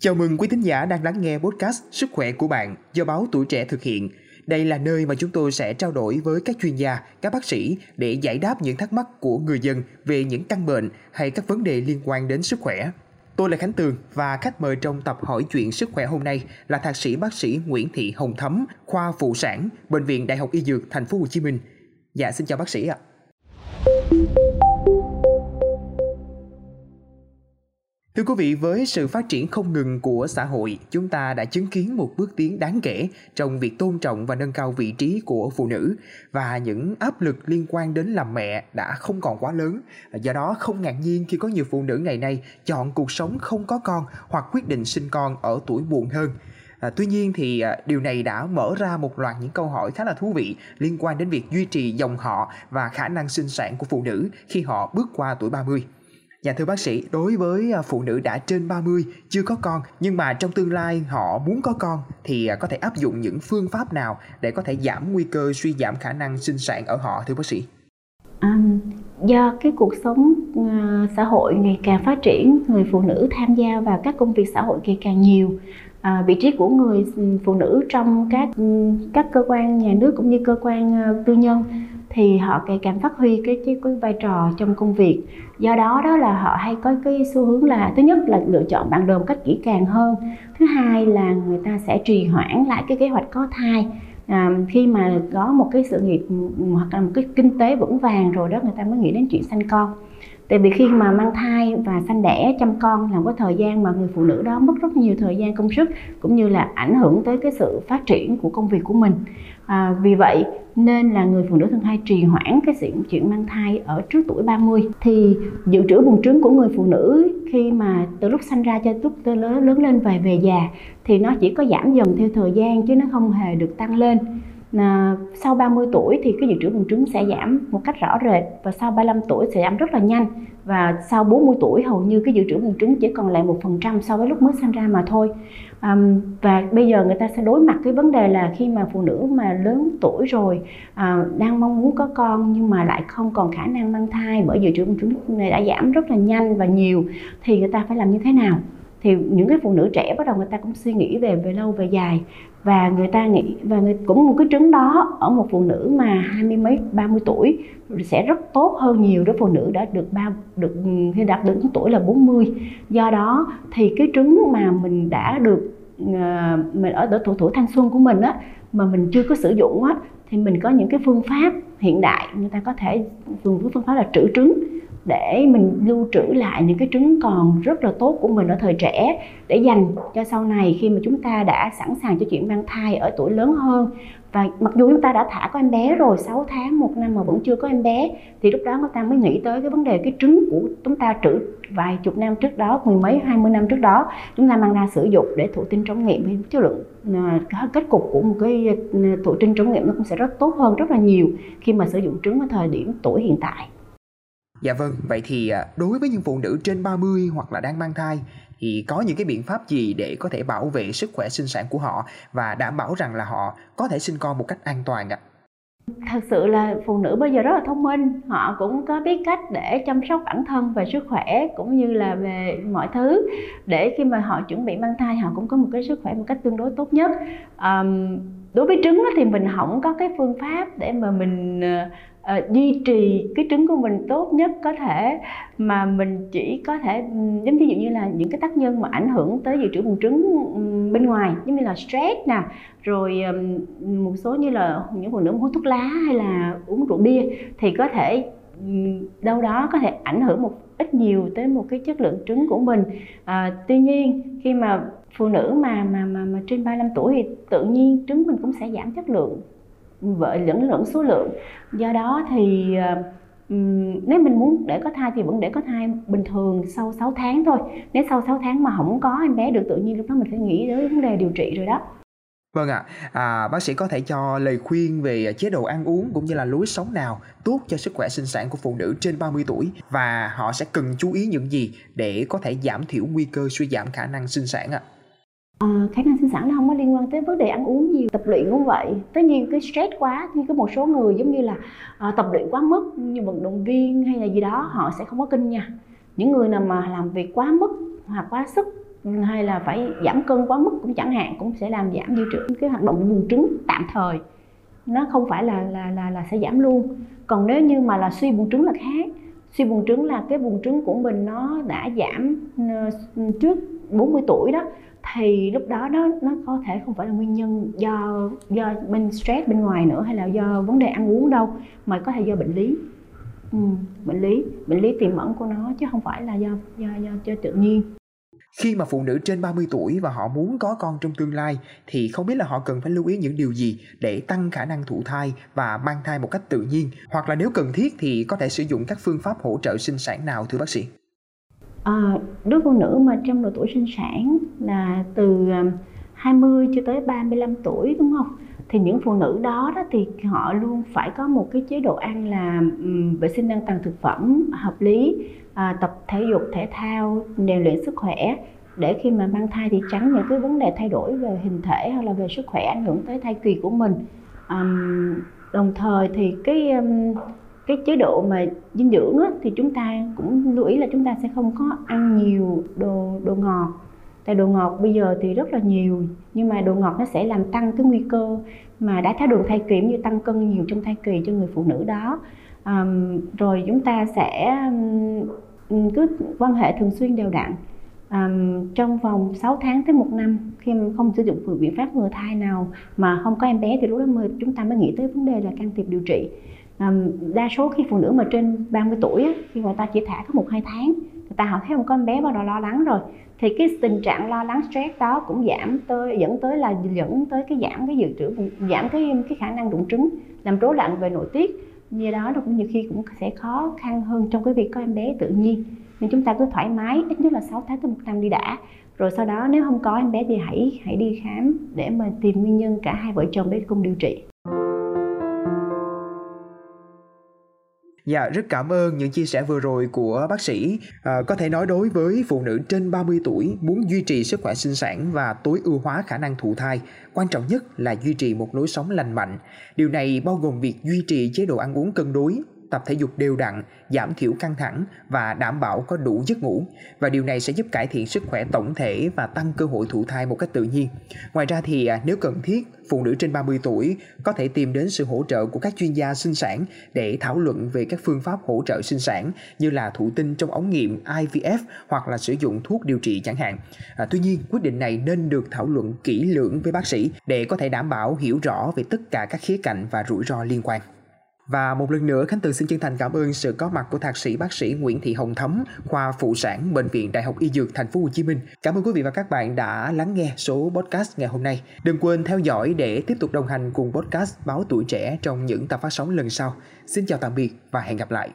Chào mừng quý thính giả đang lắng nghe podcast Sức khỏe của bạn do báo Tuổi Trẻ thực hiện. Đây là nơi mà chúng tôi sẽ trao đổi với các chuyên gia, các bác sĩ để giải đáp những thắc mắc của người dân về những căn bệnh hay các vấn đề liên quan đến sức khỏe. Tôi là Khánh Tường và khách mời trong tập hỏi chuyện sức khỏe hôm nay là thạc sĩ bác sĩ Nguyễn Thị Hồng Thấm, khoa phụ sản, bệnh viện Đại học Y Dược Thành phố Hồ Chí Minh. Dạ xin chào bác sĩ ạ. Thưa quý vị, với sự phát triển không ngừng của xã hội, chúng ta đã chứng kiến một bước tiến đáng kể trong việc tôn trọng và nâng cao vị trí của phụ nữ và những áp lực liên quan đến làm mẹ đã không còn quá lớn. Do đó không ngạc nhiên khi có nhiều phụ nữ ngày nay chọn cuộc sống không có con hoặc quyết định sinh con ở tuổi muộn hơn. À, tuy nhiên thì à, điều này đã mở ra một loạt những câu hỏi khá là thú vị liên quan đến việc duy trì dòng họ và khả năng sinh sản của phụ nữ khi họ bước qua tuổi 30. Dạ thưa bác sĩ, đối với à, phụ nữ đã trên 30 chưa có con nhưng mà trong tương lai họ muốn có con thì à, có thể áp dụng những phương pháp nào để có thể giảm nguy cơ suy giảm khả năng sinh sản ở họ thưa bác sĩ? À, do cái cuộc sống uh, xã hội ngày càng phát triển, người phụ nữ tham gia vào các công việc xã hội ngày càng nhiều. À, vị trí của người ừ, phụ nữ trong các ừ, các cơ quan nhà nước cũng như cơ quan uh, tư nhân thì họ ngày càng phát huy cái, cái cái vai trò trong công việc. Do đó đó là họ hay có cái xu hướng là thứ nhất là lựa chọn bạn đời một cách kỹ càng hơn. Thứ hai là người ta sẽ trì hoãn lại cái kế hoạch có thai. À, khi mà có một cái sự nghiệp hoặc là một cái kinh tế vững vàng rồi đó người ta mới nghĩ đến chuyện sanh con tại vì khi mà mang thai và sanh đẻ chăm con là một thời gian mà người phụ nữ đó mất rất nhiều thời gian công sức cũng như là ảnh hưởng tới cái sự phát triển của công việc của mình. À, vì vậy nên là người phụ nữ thường hay trì hoãn cái chuyện chuyện mang thai ở trước tuổi 30 thì dự trữ buồng trứng của người phụ nữ khi mà từ lúc sanh ra cho lúc lớn lớn lên và về già thì nó chỉ có giảm dần theo thời gian chứ nó không hề được tăng lên à, sau 30 tuổi thì cái dự trữ buồng trứng sẽ giảm một cách rõ rệt và sau 35 tuổi sẽ giảm rất là nhanh. Và sau 40 tuổi hầu như cái dự trữ buồng trứng chỉ còn lại một phần trăm so với lúc mới sinh ra mà thôi. À, và bây giờ người ta sẽ đối mặt cái vấn đề là khi mà phụ nữ mà lớn tuổi rồi à, đang mong muốn có con nhưng mà lại không còn khả năng mang thai bởi dự trữ buồng trứng này đã giảm rất là nhanh và nhiều thì người ta phải làm như thế nào? Thì những cái phụ nữ trẻ bắt đầu người ta cũng suy nghĩ về về lâu về dài. Và người ta nghĩ và người, cũng một cái trứng đó ở một phụ nữ mà hai mươi mấy ba mươi tuổi sẽ rất tốt hơn nhiều đối phụ nữ đã được ba được khi đạt được tuổi là 40 do đó thì cái trứng mà mình đã được ờ, mình ở độ tuổi tuổi thanh xuân của mình á mà mình chưa có sử dụng á thì mình có những cái phương pháp hiện đại. Người ta có thể dùng cái phương pháp là trữ trứng để mình lưu trữ lại những cái trứng còn rất là tốt của mình ở thời trẻ để dành cho sau này khi mà chúng ta đã sẵn sàng cho chuyện mang thai ở tuổi lớn hơn. Và mặc dù chúng ta đã thả có em bé rồi 6 tháng, một năm mà vẫn chưa có em bé, thì lúc đó người ta mới nghĩ tới cái vấn đề cái trứng của chúng ta trữ vài chục năm trước đó, mười mấy, hai mươi năm trước đó, chúng ta mang ra sử dụng để thụ tinh trống nghiệm. Thì chất lượng ờ, kết cục của một cái ờ, thụ tinh trống nghiệm nó cũng sẽ rất tốt hơn rất là nhiều khi mà sử dụng trứng ở thời điểm tuổi hiện tại. Dạ vâng, vậy thì à, đối với những phụ nữ trên 30 hoặc là đang mang thai thì có những cái biện pháp gì để có thể bảo vệ sức khỏe sinh sản của họ và đảm bảo rằng là họ có thể sinh con một cách an toàn ạ? Thật sự là phụ nữ bây giờ rất là thông minh, họ cũng có biết cách để chăm sóc bản thân về sức khỏe cũng như là về mọi thứ để khi mà họ chuẩn bị mang thai họ cũng có một cái sức khỏe một cách tương đối tốt nhất. Um, đối với trứng thì mình không có cái phương pháp để mà mình ờ, uh, duy trì cái trứng của mình tốt nhất có thể mà mình chỉ có thể giống ví dụ như là những cái tác nhân mà ảnh hưởng tới dự trữ buồng trứng bên ngoài giống như là stress nè rồi um, một số như là những phụ nữ hút thuốc lá hay là uống rượu bia thì có thể đâu đó có thể ảnh hưởng một ít nhiều tới một cái chất lượng trứng của mình. À, tuy nhiên khi mà phụ nữ mà mà mà, mà trên 35 tuổi thì tự nhiên trứng mình cũng sẽ giảm chất lượng vợ lẫn lẫn số lượng. Do đó thì ờ, nếu mình muốn để có thai thì vẫn để có thai bình thường sau 6 tháng thôi. Nếu sau 6 tháng mà không có em bé được tự nhiên lúc đó mình phải nghĩ tới vấn đề điều trị rồi đó. Vâng ạ, à, à, bác sĩ có thể cho lời khuyên về chế độ ăn uống cũng như là lối sống nào tốt cho sức khỏe sinh sản của phụ nữ trên 30 tuổi và họ sẽ cần chú ý những gì để có thể giảm thiểu nguy cơ suy giảm khả năng sinh sản ạ? À, Ờ, khả năng sinh sản nó không có liên quan tới vấn đề ăn uống nhiều tập luyện cũng vậy. Tất nhiên cái stress quá như có một số người giống như là à, tập luyện quá mức như vận động viên hay là gì đó họ sẽ không có kinh nha. Những người nào mà làm việc quá mức hoặc quá sức ừ, hay là phải giảm cân quá mức cũng chẳng hạn cũng sẽ làm giảm dư trưởng cái hoạt động buồng trứng tạm thời. Nó không phải là là là là sẽ giảm luôn. Còn nếu như mà là suy buồng trứng là khác. Suy buồng trứng là cái buồng trứng của mình nó đã giảm ờ, trước 40 tuổi đó thì lúc đó nó nó có thể không phải là nguyên nhân do do bên stress bên ngoài nữa hay là do vấn đề ăn uống đâu mà có thể do bệnh lý ừ, bệnh lý bệnh lý tiềm ẩn của nó chứ không phải là do do do, do tự nhiên khi mà phụ nữ trên 30 tuổi và họ muốn có con trong tương lai thì không biết là họ cần phải lưu ý những điều gì để tăng khả năng thụ thai và mang thai một cách tự nhiên hoặc là nếu cần thiết thì có thể sử dụng các phương pháp hỗ trợ sinh sản nào thưa bác sĩ? À, đứa phụ nữ mà trong độ tuổi sinh sản là từ ờ, 20 cho tới 35 tuổi đúng không? Thì những phụ nữ đó, đó thì họ luôn phải có một cái chế độ ăn là um, vệ sinh an toàn thực phẩm hợp lý, à, tập thể dục thể thao, rèn luyện sức khỏe để khi mà mang thai thì tránh những cái vấn đề thay đổi về hình thể hoặc là về sức khỏe ảnh hưởng tới thai kỳ của mình. Um, đồng thời thì cái um, cái chế độ mà dinh dưỡng á, thì chúng ta cũng lưu ý là chúng ta sẽ không có ăn nhiều đồ đồ ngọt. Tại đồ ngọt bây giờ thì rất là nhiều nhưng mà đồ ngọt nó sẽ làm tăng cái nguy cơ mà đái tháo đường thai kỳ như tăng cân nhiều trong thai kỳ cho người phụ nữ đó. À, rồi chúng ta sẽ cứ quan hệ thường xuyên đều đặn à, trong vòng 6 tháng tới một năm khi mà không sử dụng biện pháp ngừa thai nào mà không có em bé thì lúc đó mới chúng ta mới nghĩ tới vấn đề là can thiệp điều trị đa số khi phụ nữ mà trên 30 tuổi á, khi người ta chỉ thả có một hai tháng người ta họ thấy không có em bé bắt đầu lo lắng rồi thì cái tình trạng lo lắng stress đó cũng giảm tới dẫn tới là dẫn tới cái giảm cái dự trữ giảm cái cái khả năng đụng trứng làm rối loạn về nội tiết. Như đó nó cũng nhiều khi cũng sẽ khó khăn hơn trong cái việc có em bé tự nhiên. Nên chúng ta cứ thoải mái ít nhất là 6 tháng tới một năm đi đã. Rồi sau đó nếu không có em bé thì hãy hãy đi khám để mà tìm nguyên nhân cả hai vợ chồng để cùng điều trị. Dạ, rất cảm ơn những chia sẻ vừa rồi của bác sĩ. À, có thể nói đối với phụ nữ trên 30 tuổi muốn duy trì sức khỏe sinh sản và tối ưu hóa khả năng thụ thai, quan trọng nhất là duy trì một lối sống lành mạnh. Điều này bao gồm việc duy trì chế độ ăn uống cân đối, tập thể dục đều đặn, giảm thiểu căng thẳng và đảm bảo có đủ giấc ngủ. Và điều này sẽ giúp cải thiện sức khỏe tổng thể và tăng cơ hội thụ thai một cách tự nhiên. Ngoài ra thì à, nếu cần thiết, phụ nữ trên 30 tuổi có thể tìm đến sự hỗ trợ của các chuyên gia sinh sản để thảo luận về các phương pháp hỗ trợ sinh sản như là thụ tinh trong ống nghiệm IVF hoặc là sử dụng thuốc điều trị chẳng hạn. À, tuy nhiên, quyết định này nên được thảo luận kỹ lưỡng với bác sĩ để có thể đảm bảo hiểu rõ về tất cả các khía cạnh và rủi ro liên quan. Và một lần nữa Khánh Tường xin chân thành cảm ơn sự có mặt của thạc sĩ bác sĩ Nguyễn Thị Hồng Thấm, khoa phụ sản bệnh viện Đại học Y Dược Thành phố Hồ Chí Minh. Cảm ơn quý vị và các bạn đã lắng nghe số podcast ngày hôm nay. Đừng quên theo dõi để tiếp tục đồng hành cùng podcast Báo Tuổi Trẻ trong những tập phát sóng lần sau. Xin chào tạm biệt và hẹn gặp lại.